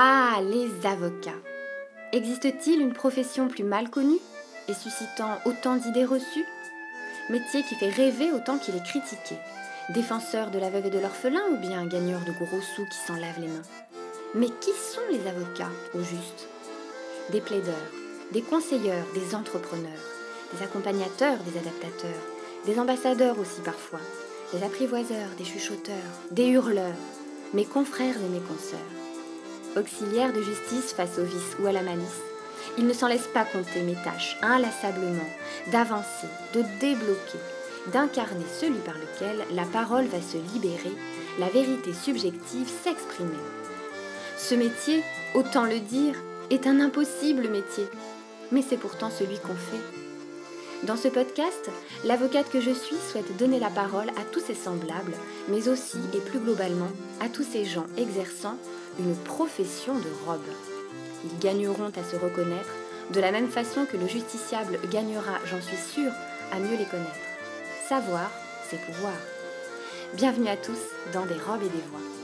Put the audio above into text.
Ah, les avocats. Existe-t-il une profession plus mal connue et suscitant autant d'idées reçues? Métier qui fait rêver autant qu'il est critiqué. Défenseur de la veuve et de l'orphelin ou bien gagneur de gros sous qui s'en lavent les mains? Mais qui sont les avocats, au juste? Des plaideurs, des conseilleurs, des entrepreneurs, des accompagnateurs, des adaptateurs, des ambassadeurs aussi parfois, des apprivoiseurs, des chuchoteurs, des hurleurs, mes confrères et mes consoeurs. Auxiliaires de justice face au vice ou à la malice, ils ne s'en laissent pas compter mes tâches inlassablement d'avancer, de débloquer, d'incarner celui par lequel la parole va se libérer, la vérité subjective s'exprimer. Ce métier, autant le dire, est un impossible métier, mais c'est pourtant celui qu'on fait dans ce podcast, l'avocate que je suis souhaite donner la parole à tous ses semblables, mais aussi et plus globalement à tous ces gens exerçant une profession de robe. Ils gagneront à se reconnaître de la même façon que le justiciable gagnera, j'en suis sûre, à mieux les connaître. Savoir, c'est pouvoir. Bienvenue à tous dans Des robes et des voix.